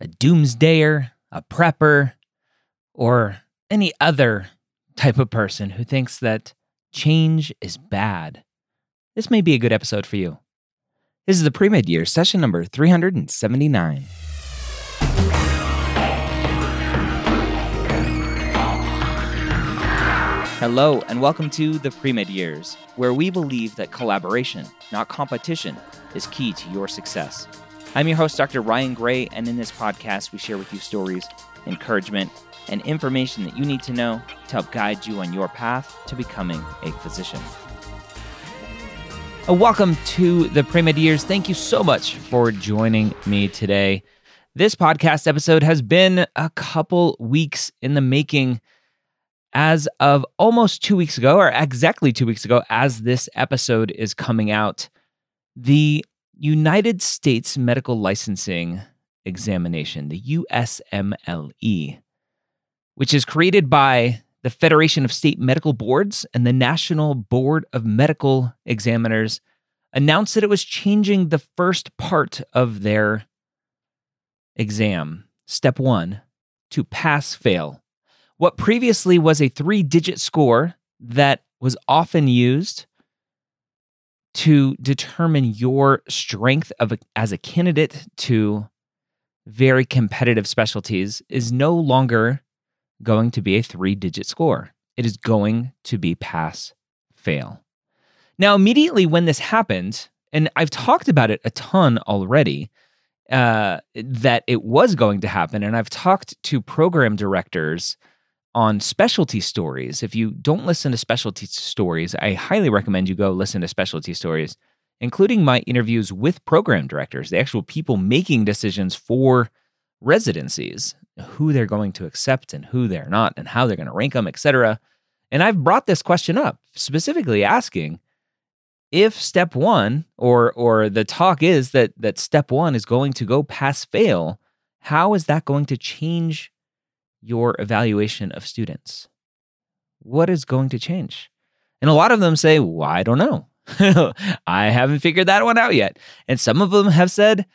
a doomsdayer, a prepper, or any other type of person who thinks that change is bad, this may be a good episode for you. This is the pre med year, session number 379. Hello, and welcome to the Pre Med Years, where we believe that collaboration, not competition, is key to your success. I'm your host, Dr. Ryan Gray, and in this podcast, we share with you stories, encouragement, and information that you need to know to help guide you on your path to becoming a physician. Uh, welcome to the Pre-Med Years. Thank you so much for joining me today. This podcast episode has been a couple weeks in the making. As of almost two weeks ago, or exactly two weeks ago, as this episode is coming out, the United States Medical Licensing Examination, the USMLE, which is created by the Federation of State Medical Boards and the National Board of Medical Examiners announced that it was changing the first part of their exam, step one, to pass fail. What previously was a three digit score that was often used to determine your strength of a, as a candidate to very competitive specialties is no longer going to be a three digit score. It is going to be pass fail. Now, immediately when this happened, and I've talked about it a ton already, uh, that it was going to happen, and I've talked to program directors on specialty stories. If you don't listen to specialty stories, I highly recommend you go listen to specialty stories, including my interviews with program directors, the actual people making decisions for residencies who they're going to accept and who they're not and how they're going to rank them, etc. And I've brought this question up specifically asking if step 1 or or the talk is that that step 1 is going to go pass fail, how is that going to change your evaluation of students? What is going to change? And a lot of them say, well, I don't know. I haven't figured that one out yet. And some of them have said,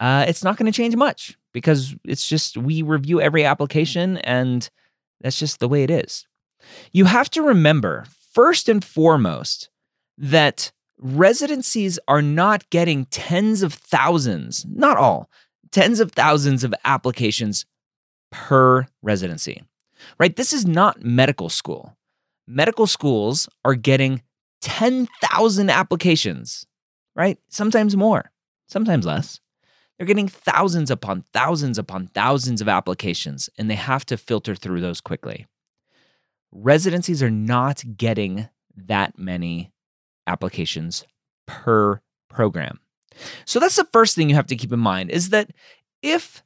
uh, it's not going to change much because it's just we review every application and that's just the way it is. You have to remember, first and foremost, that residencies are not getting tens of thousands, not all, tens of thousands of applications per residency, right? This is not medical school. Medical schools are getting 10,000 applications, right? Sometimes more, sometimes less. They're getting thousands upon thousands upon thousands of applications, and they have to filter through those quickly. Residencies are not getting that many applications per program. So that's the first thing you have to keep in mind is that if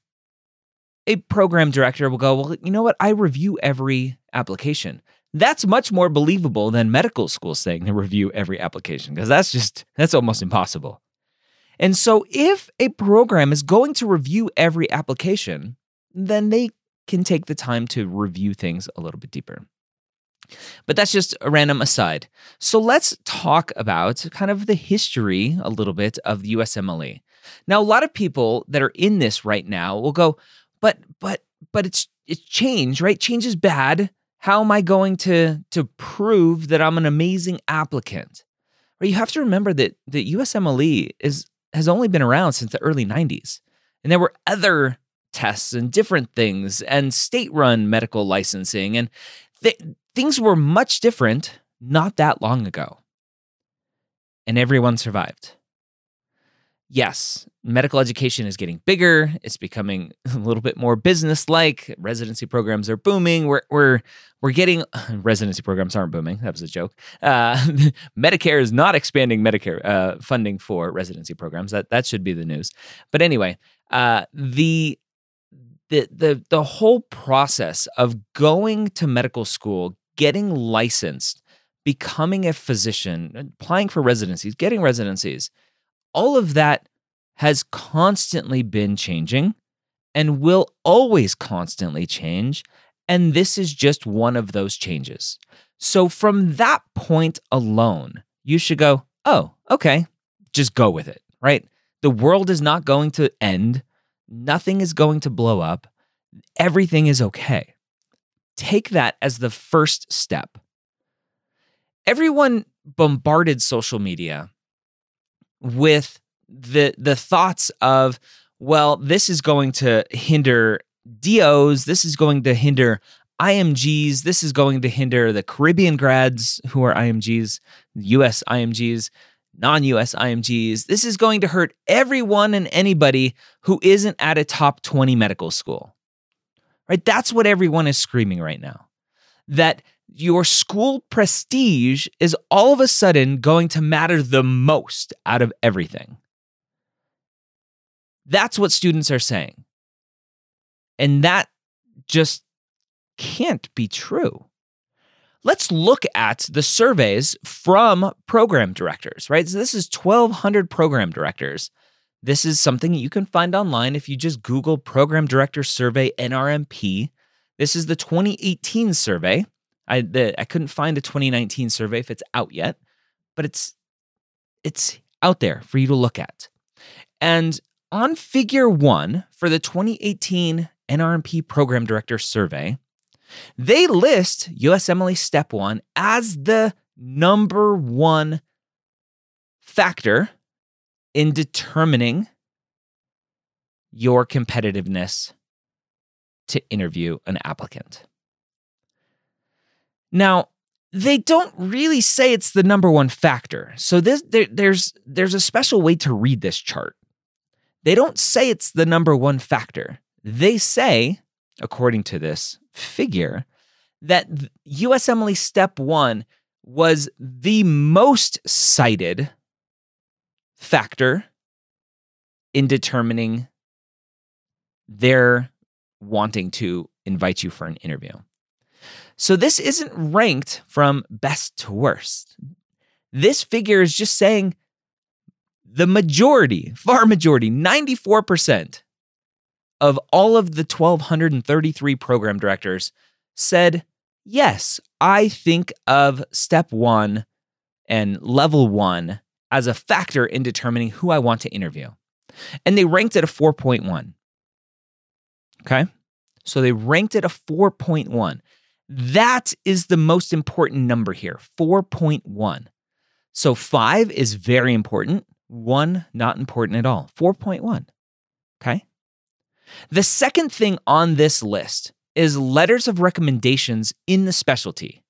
a program director will go, well, you know what? I review every application. That's much more believable than medical school saying they review every application because that's just, that's almost impossible. And so, if a program is going to review every application, then they can take the time to review things a little bit deeper. But that's just a random aside. So let's talk about kind of the history a little bit of the USMLE. Now, a lot of people that are in this right now will go, but but but it's it's change, right? Change is bad. How am I going to to prove that I'm an amazing applicant? Right? You have to remember that the USMLE is has only been around since the early 90s. And there were other tests and different things and state-run medical licensing and th- things were much different not that long ago. And everyone survived yes, medical education is getting bigger. It's becoming a little bit more business-like. Residency programs are booming. We're we're we're getting residency programs aren't booming. That was a joke. Uh, Medicare is not expanding Medicare uh, funding for residency programs. That that should be the news. But anyway, uh, the the the the whole process of going to medical school, getting licensed, becoming a physician, applying for residencies, getting residencies all of that has constantly been changing and will always constantly change. And this is just one of those changes. So, from that point alone, you should go, oh, okay, just go with it, right? The world is not going to end, nothing is going to blow up, everything is okay. Take that as the first step. Everyone bombarded social media with the the thoughts of well this is going to hinder DOs this is going to hinder IMGs this is going to hinder the Caribbean grads who are IMGs US IMGs non-US IMGs this is going to hurt everyone and anybody who isn't at a top 20 medical school. Right? That's what everyone is screaming right now. That your school prestige is all of a sudden going to matter the most out of everything. That's what students are saying. And that just can't be true. Let's look at the surveys from program directors, right? So this is 1,200 program directors. This is something you can find online if you just Google Program Director Survey NRMP. This is the 2018 survey. I the, I couldn't find a 2019 survey if it's out yet, but it's it's out there for you to look at. And on figure 1 for the 2018 NRMP program director survey, they list USMLE step 1 as the number 1 factor in determining your competitiveness to interview an applicant. Now, they don't really say it's the number one factor. So this there, there's there's a special way to read this chart. They don't say it's the number one factor. They say, according to this figure, that USMLE step 1 was the most cited factor in determining their wanting to invite you for an interview. So this isn't ranked from best to worst. This figure is just saying the majority, far majority, 94% of all of the 1,233 program directors said, yes, I think of step one and level one as a factor in determining who I want to interview. And they ranked at a 4.1. Okay. So they ranked at a 4.1. That is the most important number here 4.1. So five is very important, one not important at all. 4.1. Okay. The second thing on this list is letters of recommendations in the specialty.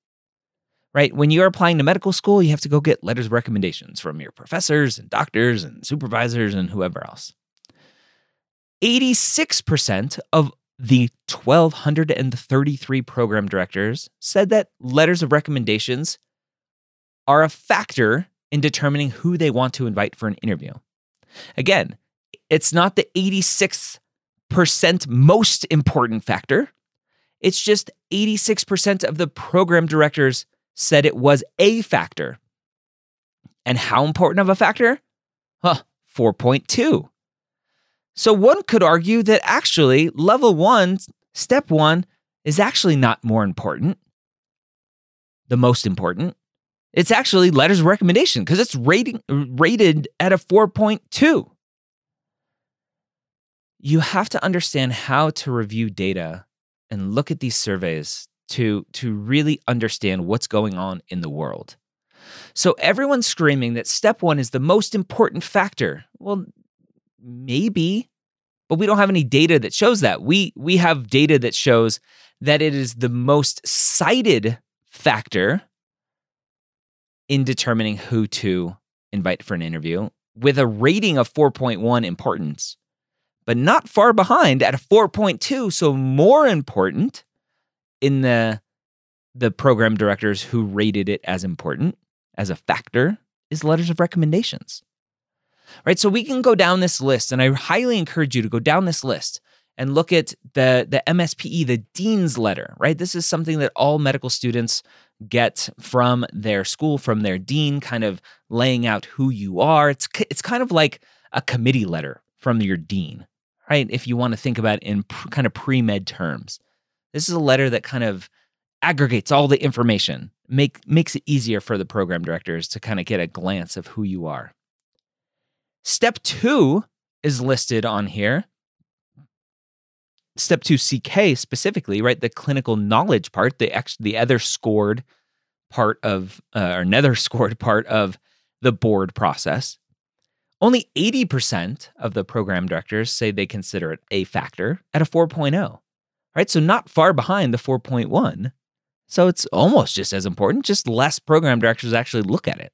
Right? When you're applying to medical school, you have to go get letters of recommendations from your professors and doctors and supervisors and whoever else. 86% of the 1,233 program directors said that letters of recommendations are a factor in determining who they want to invite for an interview. Again, it's not the 86th percent most important factor. It's just 86% of the program directors said it was a factor. And how important of a factor? Huh, 4.2. So one could argue that actually level one, step one, is actually not more important. the most important. It's actually letters of recommendation because it's rating, rated at a 4.2. You have to understand how to review data and look at these surveys to, to really understand what's going on in the world. So everyone's screaming that step one is the most important factor. Well, maybe, but we don't have any data that shows that. We we have data that shows that it is the most cited factor in determining who to invite for an interview with a rating of 4.1 importance, but not far behind at a 4.2, so more important in the the program directors who rated it as important as a factor is letters of recommendations. Right? So we can go down this list and I highly encourage you to go down this list and look at the the MSPE, the dean's letter, right? This is something that all medical students get from their school, from their dean, kind of laying out who you are. It's it's kind of like a committee letter from your dean, right? If you want to think about in pr- kind of pre med terms, this is a letter that kind of aggregates all the information, make makes it easier for the program directors to kind of get a glance of who you are. Step two is listed on here step two CK specifically, right? The clinical knowledge part, the ex- the other scored part of uh, or nether scored part of the board process. Only 80% of the program directors say they consider it a factor at a 4.0. Right? So not far behind the 4.1. So it's almost just as important, just less program directors actually look at it.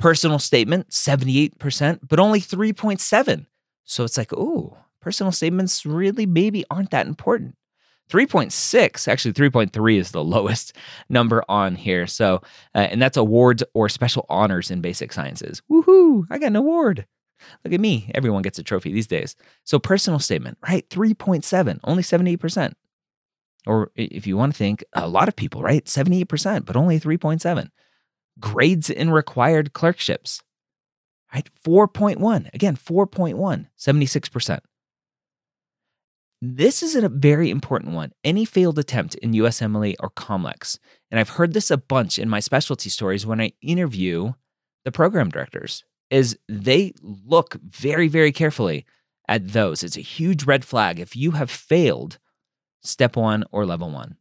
Personal statement, 78%, but only 3.7. So it's like, oh, personal statements really maybe aren't that important. 3.6, actually 3.3 is the lowest number on here. So, uh, and that's awards or special honors in basic sciences. Woohoo, I got an award. Look at me. Everyone gets a trophy these days. So, personal statement, right? 3.7, only 78%. Or if you want to think, a lot of people, right? 78%, but only 3.7. Grades in required clerkships, right? 4.1. Again, 4.1, 76%. This is a very important one. Any failed attempt in USMLE or COMLEX, and I've heard this a bunch in my specialty stories when I interview the program directors, is they look very, very carefully at those. It's a huge red flag if you have failed step one or level one.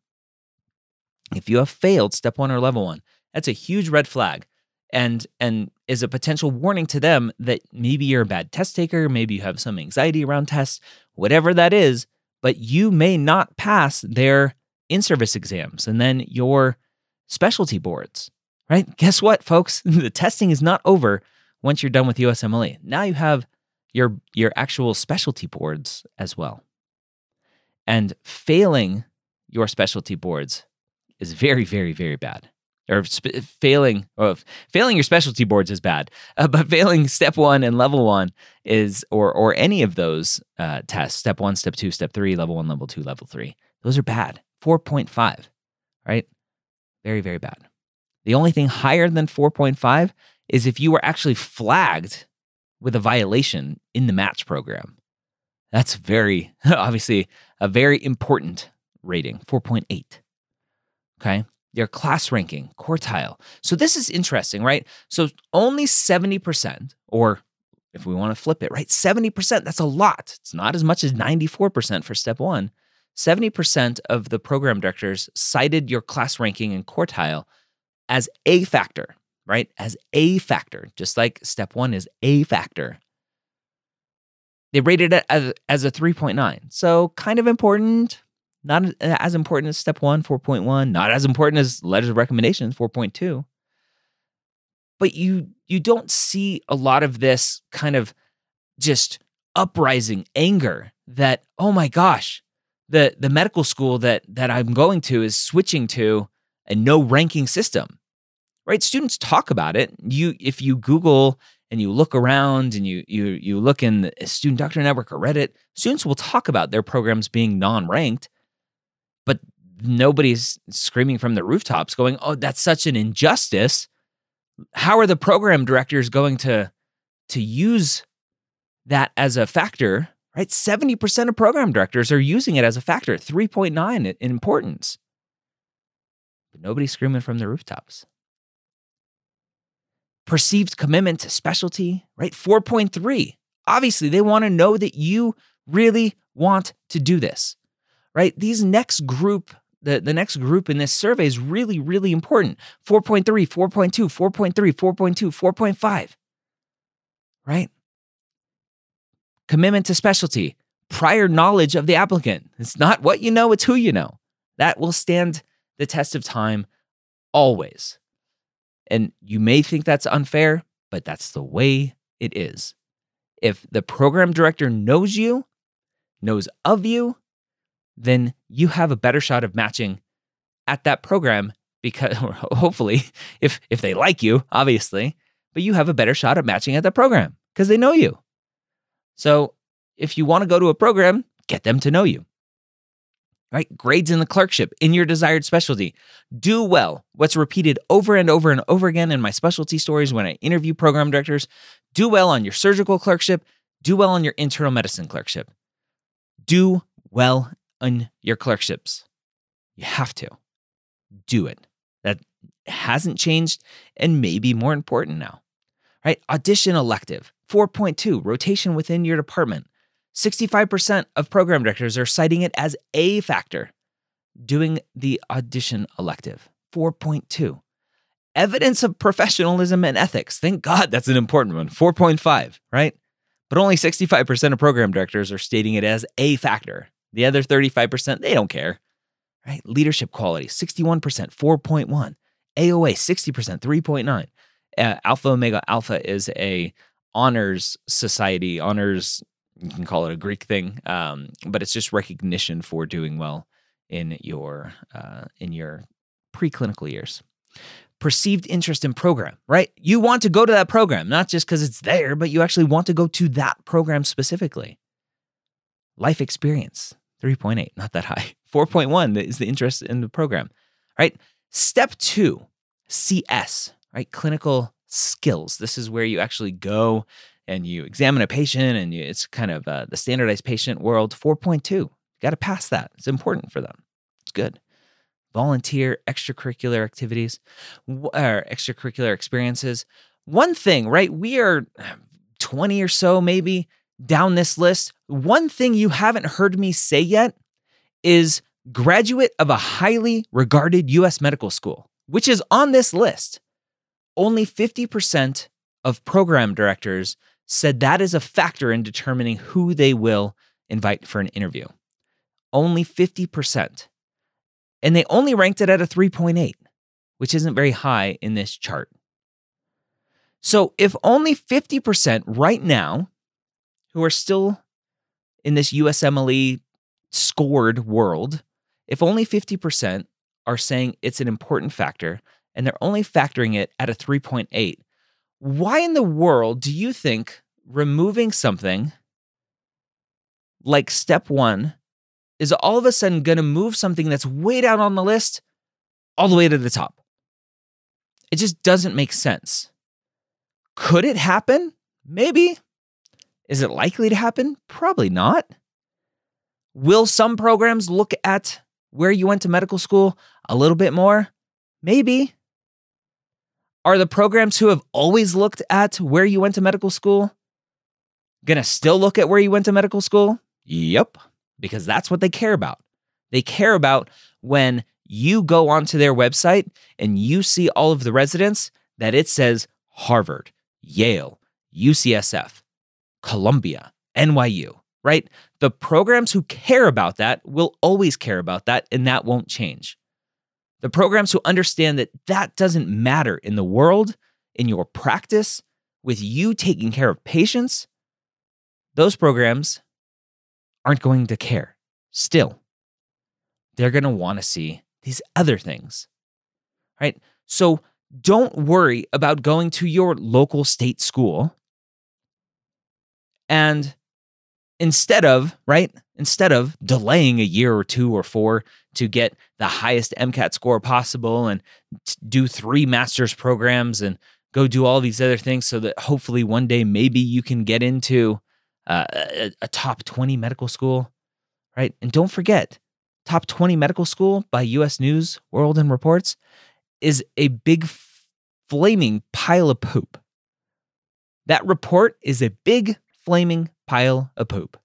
If you have failed step one or level one, that's a huge red flag and and is a potential warning to them that maybe you're a bad test taker, maybe you have some anxiety around tests, whatever that is, but you may not pass their in-service exams and then your specialty boards. Right? Guess what, folks? the testing is not over once you're done with USMLE. Now you have your your actual specialty boards as well. And failing your specialty boards is very very very bad or sp- failing or failing your specialty boards is bad uh, but failing step one and level one is or or any of those uh, tests step one step two step three level one level two level three those are bad. 4.5 right? Very very bad. The only thing higher than 4.5 is if you were actually flagged with a violation in the match program. That's very obviously a very important rating 4.8 okay your class ranking, quartile. So this is interesting, right? So only 70%, or if we want to flip it, right? 70%, that's a lot. It's not as much as 94% for step one. 70% of the program directors cited your class ranking and quartile as a factor, right? As a factor, just like step one is a factor. They rated it as, as a 3.9. So kind of important, not as important as step one, 4.1, not as important as letters of recommendations, 4.2. But you you don't see a lot of this kind of just uprising anger that, oh my gosh, the the medical school that that I'm going to is switching to a no ranking system. Right? Students talk about it. You if you Google and you look around and you you you look in the Student Doctor Network or Reddit, students will talk about their programs being non-ranked but nobody's screaming from the rooftops going, "Oh, that's such an injustice." How are the program directors going to to use that as a factor? Right? 70% of program directors are using it as a factor, 3.9 in importance. but nobody's screaming from the rooftops. Perceived commitment to specialty, right? 4.3. Obviously, they want to know that you really want to do this, right? These next group, the, the next group in this survey is really, really important. 4.3, 4.2, 4.3, 4.2, 4.5, right? Commitment to specialty, prior knowledge of the applicant. It's not what you know, it's who you know. That will stand the test of time always. And you may think that's unfair, but that's the way it is. If the program director knows you, knows of you, then you have a better shot of matching at that program because hopefully if if they like you, obviously, but you have a better shot at matching at that program because they know you. So, if you want to go to a program, get them to know you right? Grades in the clerkship in your desired specialty. Do well. What's repeated over and over and over again in my specialty stories when I interview program directors. Do well on your surgical clerkship. Do well on your internal medicine clerkship. Do well on your clerkships. You have to do it. That hasn't changed and may be more important now. Right? Audition elective. 4.2, rotation within your department. 65% of program directors are citing it as a factor. Doing the audition elective, 4.2. Evidence of professionalism and ethics. Thank God that's an important one, 4.5, right? But only 65% of program directors are stating it as a factor. The other 35%, they don't care, right? Leadership quality, 61%, 4.1. AOA, 60%, 3.9. Uh, Alpha Omega Alpha is a honors society, honors you can call it a Greek thing, um, but it's just recognition for doing well in your uh, in your preclinical years. Perceived interest in program, right? You want to go to that program, not just because it's there, but you actually want to go to that program specifically. Life experience, 3.8, not that high. 4.1 is the interest in the program, right? Step two, CS, right? Clinical skills. This is where you actually go and you examine a patient and you, it's kind of uh, the standardized patient world 4.2 got to pass that it's important for them it's good volunteer extracurricular activities or extracurricular experiences one thing right we are 20 or so maybe down this list one thing you haven't heard me say yet is graduate of a highly regarded US medical school which is on this list only 50% of program directors said that is a factor in determining who they will invite for an interview. Only 50%. And they only ranked it at a 3.8, which isn't very high in this chart. So if only 50% right now who are still in this USMLE scored world, if only 50% are saying it's an important factor and they're only factoring it at a 3.8, why in the world do you think removing something like step one is all of a sudden going to move something that's way down on the list all the way to the top? It just doesn't make sense. Could it happen? Maybe. Is it likely to happen? Probably not. Will some programs look at where you went to medical school a little bit more? Maybe. Are the programs who have always looked at where you went to medical school gonna still look at where you went to medical school? Yep, because that's what they care about. They care about when you go onto their website and you see all of the residents that it says Harvard, Yale, UCSF, Columbia, NYU, right? The programs who care about that will always care about that, and that won't change. The programs who understand that that doesn't matter in the world, in your practice, with you taking care of patients, those programs aren't going to care. Still, they're going to want to see these other things, right? So don't worry about going to your local state school. And instead of, right, instead of delaying a year or two or four to get the highest MCAT score possible and do three master's programs and go do all these other things so that hopefully one day maybe you can get into uh, a, a top 20 medical school, right? And don't forget, top 20 medical school by US News, World and Reports is a big flaming pile of poop. That report is a big flaming pile of poop.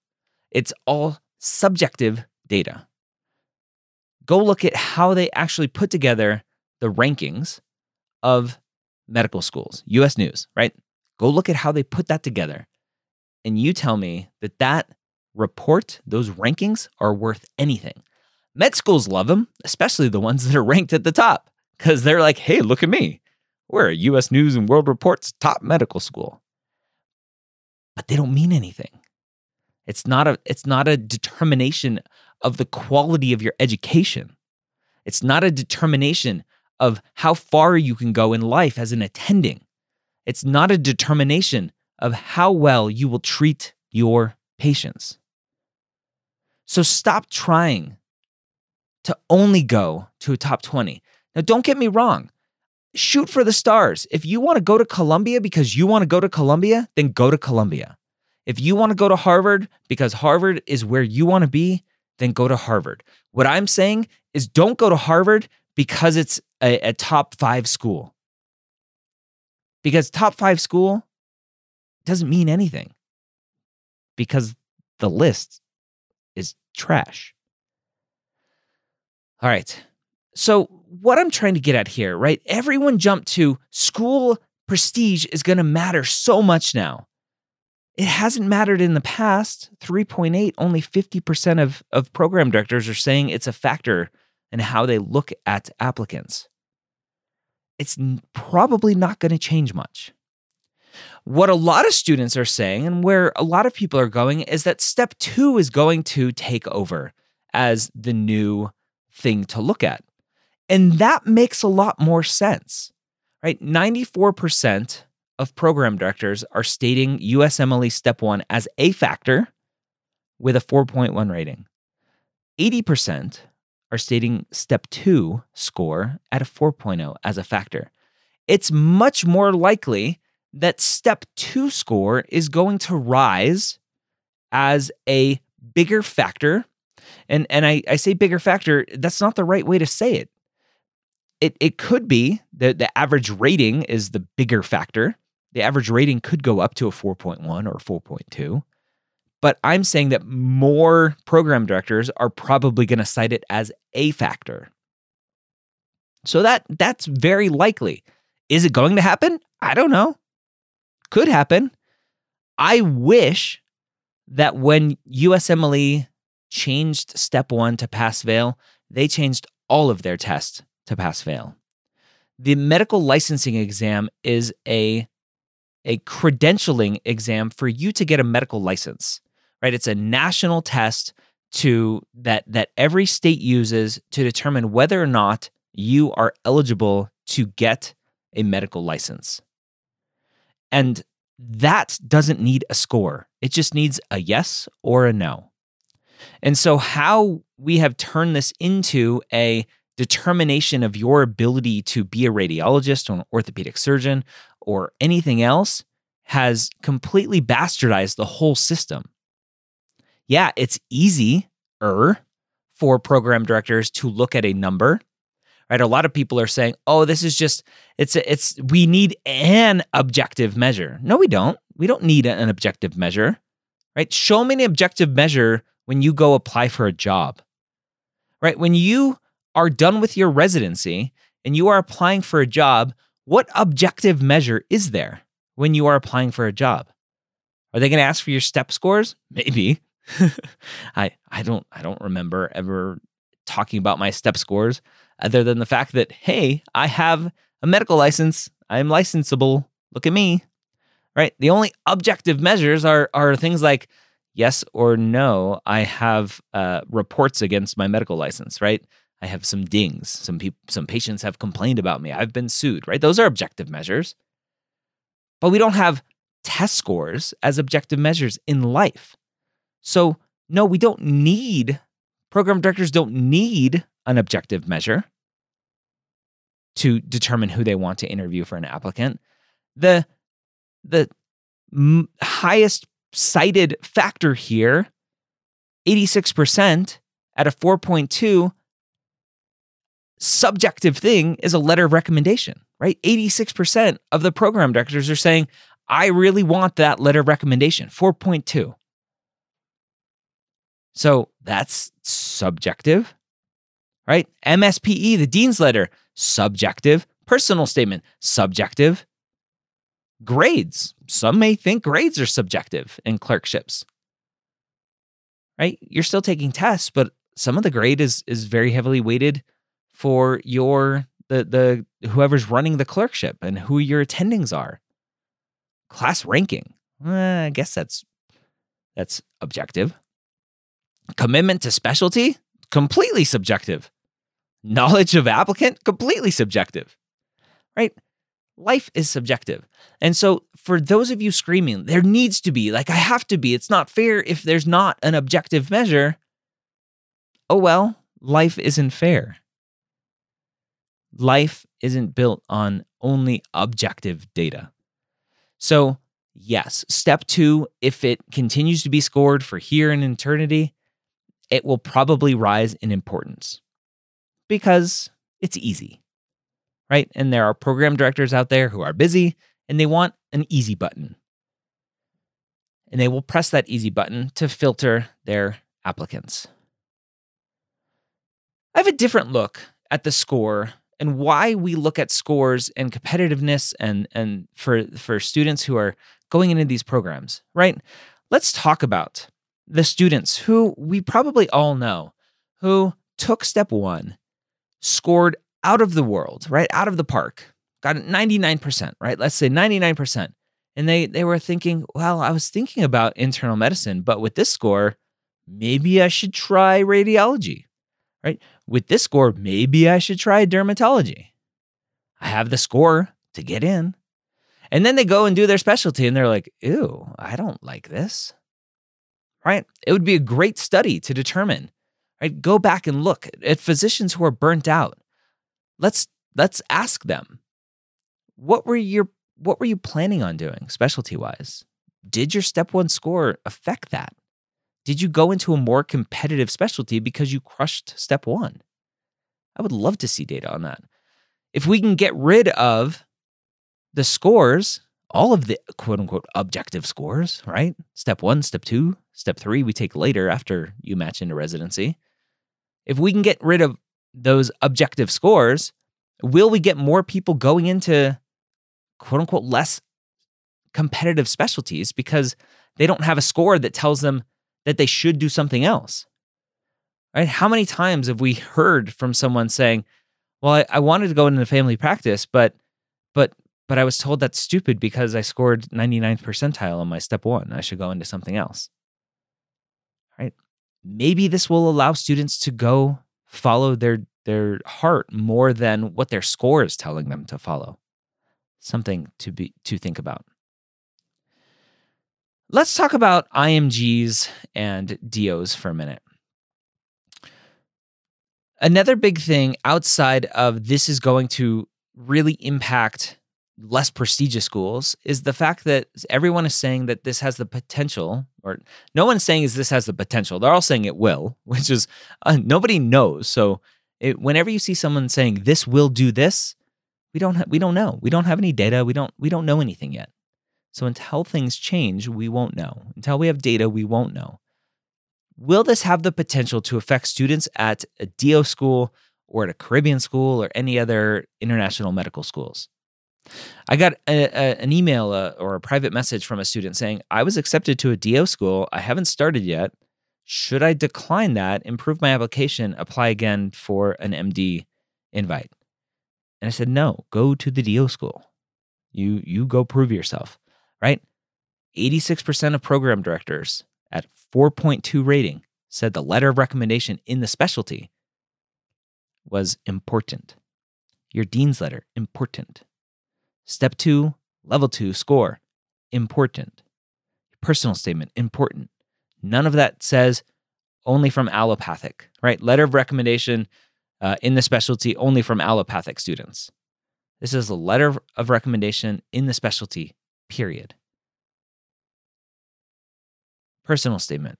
It's all subjective data. Go look at how they actually put together the rankings of medical schools, US News, right? Go look at how they put that together. And you tell me that that report, those rankings are worth anything. Med schools love them, especially the ones that are ranked at the top, because they're like, hey, look at me. We're a US News and World Report's top medical school. But they don't mean anything. It's not a it's not a determination of the quality of your education. It's not a determination of how far you can go in life as an attending. It's not a determination of how well you will treat your patients. So stop trying to only go to a top 20. Now, don't get me wrong. Shoot for the stars. If you want to go to Columbia because you want to go to Columbia, then go to Columbia. If you want to go to Harvard because Harvard is where you want to be, then go to Harvard. What I'm saying is don't go to Harvard because it's a, a top five school. Because top five school doesn't mean anything because the list is trash. All right. So, what I'm trying to get at here, right? Everyone jumped to school prestige is going to matter so much now. It hasn't mattered in the past. 3.8, only 50% of, of program directors are saying it's a factor in how they look at applicants. It's probably not going to change much. What a lot of students are saying, and where a lot of people are going, is that step two is going to take over as the new thing to look at. And that makes a lot more sense, right? 94% of program directors are stating USMLE Step 1 as a factor with a 4.1 rating. 80% are stating Step 2 score at a 4.0 as a factor. It's much more likely that Step 2 score is going to rise as a bigger factor. And, and I, I say bigger factor, that's not the right way to say it. It, it could be that the average rating is the bigger factor the average rating could go up to a 4.1 or 4.2. But I'm saying that more program directors are probably going to cite it as a factor. So that that's very likely. Is it going to happen? I don't know. Could happen. I wish that when USMLE changed step 1 to pass fail, they changed all of their tests to pass fail. The medical licensing exam is a a credentialing exam for you to get a medical license, right? It's a national test to that that every state uses to determine whether or not you are eligible to get a medical license. And that doesn't need a score. It just needs a yes or a no. And so how we have turned this into a determination of your ability to be a radiologist or an orthopedic surgeon or anything else has completely bastardized the whole system. Yeah, it's easier for program directors to look at a number. Right? A lot of people are saying, "Oh, this is just it's a, it's we need an objective measure." No, we don't. We don't need an objective measure. Right? Show me an objective measure when you go apply for a job. Right? When you are done with your residency and you are applying for a job, what objective measure is there when you are applying for a job? Are they going to ask for your step scores? Maybe. I I don't I don't remember ever talking about my step scores other than the fact that hey, I have a medical license. I'm licensable. Look at me. Right? The only objective measures are are things like yes or no. I have uh, reports against my medical license, right? I have some dings. Some people, some patients have complained about me. I've been sued, right? Those are objective measures. But we don't have test scores as objective measures in life. So, no, we don't need program directors don't need an objective measure to determine who they want to interview for an applicant. The the m- highest cited factor here, 86% at a 4.2, subjective thing is a letter of recommendation, right? 86% of the program directors are saying, I really want that letter of recommendation, 4.2. So that's subjective, right? MSPE, the dean's letter, subjective. Personal statement, subjective. Grades, some may think grades are subjective in clerkships, right? You're still taking tests, but some of the grade is is very heavily weighted for your the the whoever's running the clerkship and who your attendings are. Class ranking, eh, I guess that's that's objective. Commitment to specialty, completely subjective. Knowledge of applicant, completely subjective. Right? Life is subjective. And so, for those of you screaming, there needs to be, like, I have to be, it's not fair if there's not an objective measure. Oh, well, life isn't fair. Life isn't built on only objective data. So, yes, step two, if it continues to be scored for here in eternity, it will probably rise in importance because it's easy, right? And there are program directors out there who are busy and they want an easy button. And they will press that easy button to filter their applicants. I have a different look at the score and why we look at scores and competitiveness and and for for students who are going into these programs, right? Let's talk about the students who we probably all know who took step 1, scored out of the world, right? Out of the park. Got 99%, right? Let's say 99%. And they they were thinking, well, I was thinking about internal medicine, but with this score, maybe I should try radiology. Right? With this score, maybe I should try dermatology. I have the score to get in. And then they go and do their specialty and they're like, ew, I don't like this. Right? It would be a great study to determine. Right? Go back and look at physicians who are burnt out. Let's let's ask them. What were your what were you planning on doing specialty wise? Did your step 1 score affect that? Did you go into a more competitive specialty because you crushed step one? I would love to see data on that. If we can get rid of the scores, all of the quote unquote objective scores, right? Step one, step two, step three, we take later after you match into residency. If we can get rid of those objective scores, will we get more people going into quote unquote less competitive specialties because they don't have a score that tells them that they should do something else. Right? How many times have we heard from someone saying, "Well, I, I wanted to go into family practice, but but but I was told that's stupid because I scored 99th percentile on my step 1. I should go into something else." Right? Maybe this will allow students to go follow their their heart more than what their score is telling them to follow. Something to be to think about. Let's talk about IMGs and DOs for a minute. Another big thing outside of this is going to really impact less prestigious schools is the fact that everyone is saying that this has the potential, or no one's saying is this has the potential. They're all saying it will, which is uh, nobody knows. So it, whenever you see someone saying this will do this, we don't ha- we don't know. We don't have any data. We don't we don't know anything yet. So until things change, we won't know. Until we have data, we won't know. Will this have the potential to affect students at a DO school or at a Caribbean school or any other international medical schools? I got a, a, an email uh, or a private message from a student saying, I was accepted to a DO school. I haven't started yet. Should I decline that, improve my application, apply again for an MD invite? And I said, no, go to the DO school. You, you go prove yourself right? 86% of program directors at 4.2 rating said the letter of recommendation in the specialty was important. Your dean's letter, important. Step two, level two score, important. Personal statement, important. None of that says only from allopathic, right? Letter of recommendation uh, in the specialty only from allopathic students. This is a letter of recommendation in the specialty period. Personal statement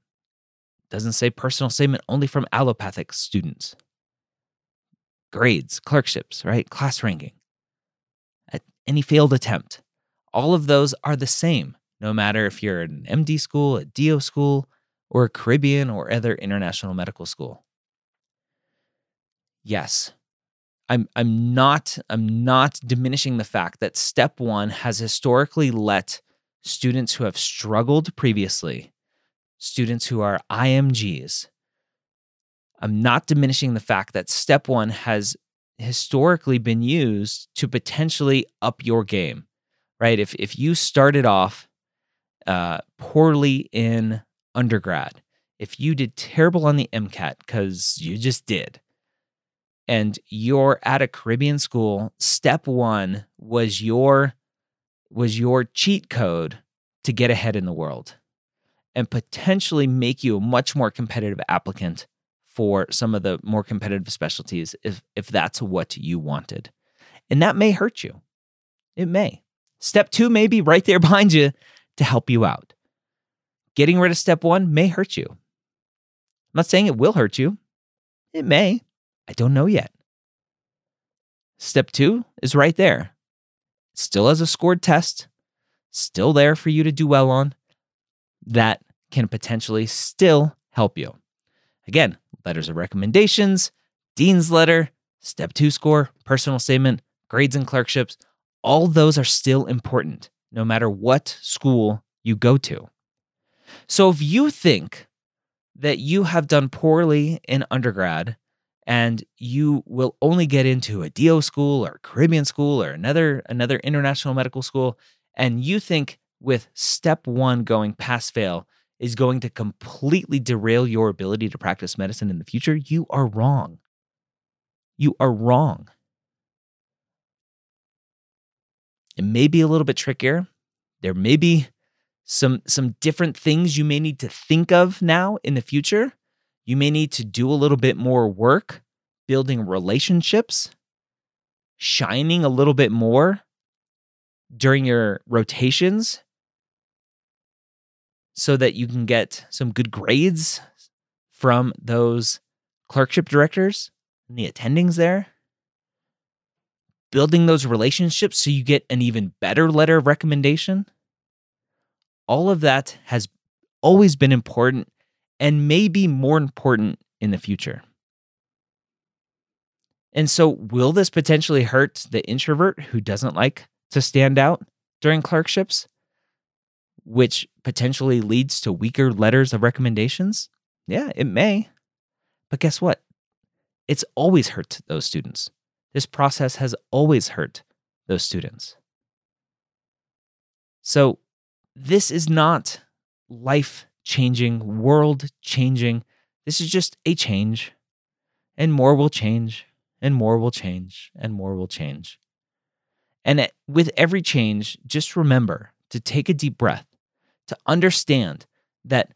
Doesn't say personal statement only from allopathic students. Grades, clerkships, right? Class ranking. At any failed attempt. All of those are the same, no matter if you're an MD school, a DO school, or a Caribbean or other international medical school. Yes, I'm I'm not I'm not diminishing the fact that step 1 has historically let students who have struggled previously, students who are IMGs. I'm not diminishing the fact that step 1 has historically been used to potentially up your game. Right? If if you started off uh, poorly in undergrad, if you did terrible on the MCAT cuz you just did, and you're at a Caribbean school, step 1 was your was your cheat code to get ahead in the world and potentially make you a much more competitive applicant for some of the more competitive specialties if if that's what you wanted. And that may hurt you. It may. Step 2 may be right there behind you to help you out. Getting rid of step 1 may hurt you. I'm not saying it will hurt you. It may. I don't know yet. Step two is right there. Still has a scored test, still there for you to do well on. That can potentially still help you. Again, letters of recommendations, dean's letter, step two score, personal statement, grades and clerkships, all those are still important no matter what school you go to. So if you think that you have done poorly in undergrad and you will only get into a DO school or Caribbean school or another another international medical school and you think with step 1 going pass fail is going to completely derail your ability to practice medicine in the future, you are wrong. You are wrong. It may be a little bit trickier. There may be some some different things you may need to think of now in the future you may need to do a little bit more work building relationships, shining a little bit more during your rotations so that you can get some good grades from those clerkship directors and the attendings there. Building those relationships so you get an even better letter of recommendation. All of that has always been important and may be more important in the future. And so, will this potentially hurt the introvert who doesn't like to stand out during clerkships, which potentially leads to weaker letters of recommendations? Yeah, it may. But guess what? It's always hurt those students. This process has always hurt those students. So, this is not life changing, world changing. This is just a change, and more will change, and more will change, and more will change. And with every change, just remember to take a deep breath, to understand that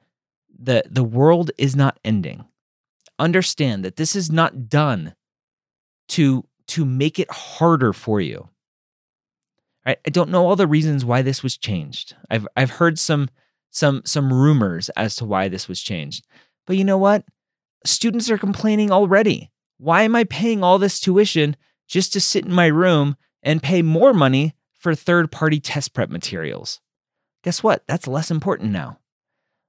the, the world is not ending. Understand that this is not done to, to make it harder for you. I, I don't know all the reasons why this was changed. I've I've heard some some some rumors as to why this was changed. But you know what? Students are complaining already. Why am I paying all this tuition just to sit in my room and pay more money for third-party test prep materials? Guess what? That's less important now.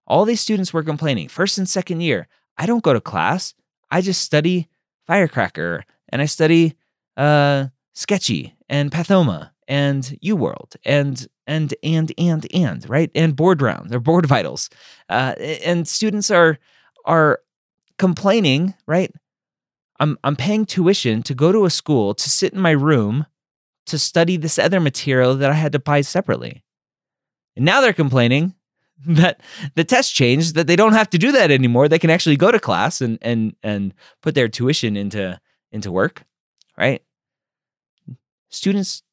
All these students were complaining first and second year. I don't go to class. I just study Firecracker and I study uh, Sketchy and Pathoma and UWorld and and and and and right and board rounds or board vitals, uh, and students are are complaining right. I'm I'm paying tuition to go to a school to sit in my room to study this other material that I had to buy separately. And now they're complaining that the test changed that they don't have to do that anymore. They can actually go to class and and and put their tuition into into work, right? Students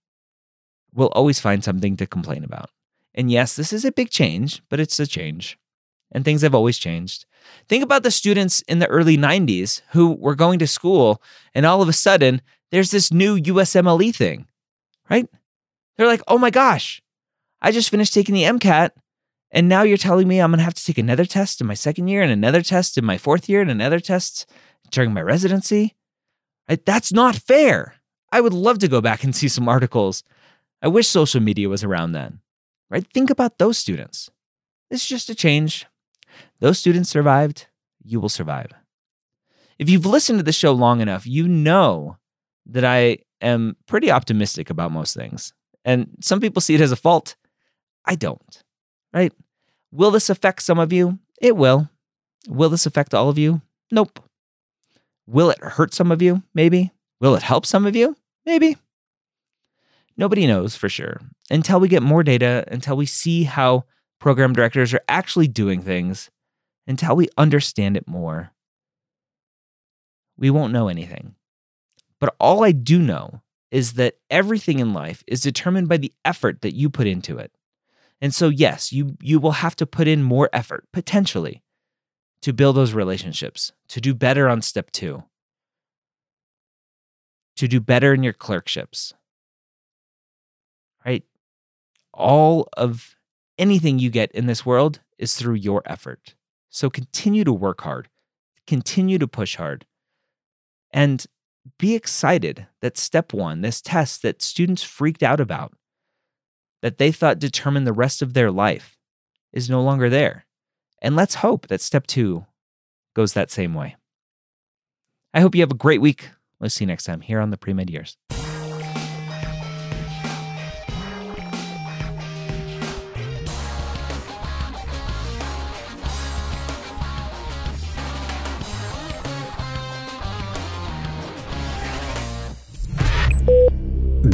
will always find something to complain about. And yes, this is a big change, but it's a change. And things have always changed. Think about the students in the early 90s who were going to school, and all of a sudden, there's this new USMLE thing, right? They're like, oh my gosh, I just finished taking the MCAT, And now you're telling me I'm going to have to take another test in my second year and another test in my fourth year and another test during my residency? That's not fair. I would love to go back and see some articles. I wish social media was around then. Right? Think about those students. This is just a change. Those students survived. You will survive. If you've listened to the show long enough, you know that I am pretty optimistic about most things. And some people see it as a fault. I don't, right? Will this affect some of you? It will. Will this affect all of you? Nope. Will it hurt some of you? Maybe. Will it help some of you? Maybe. Nobody knows for sure until we get more data, until we see how program directors are actually doing things, until we understand it more. We won't know anything. But all I do know is that everything in life is determined by the effort that you put into it. And so yes, you you will have to put in more effort potentially to build those relationships, to do better on step 2, to do better in your clerkships. Right? All of anything you get in this world is through your effort. So continue to work hard, continue to push hard, and be excited that step one, this test that students freaked out about, that they thought determined the rest of their life, is no longer there. And let's hope that step two goes that same way. I hope you have a great week. We'll see you next time here on the Pre Med Years.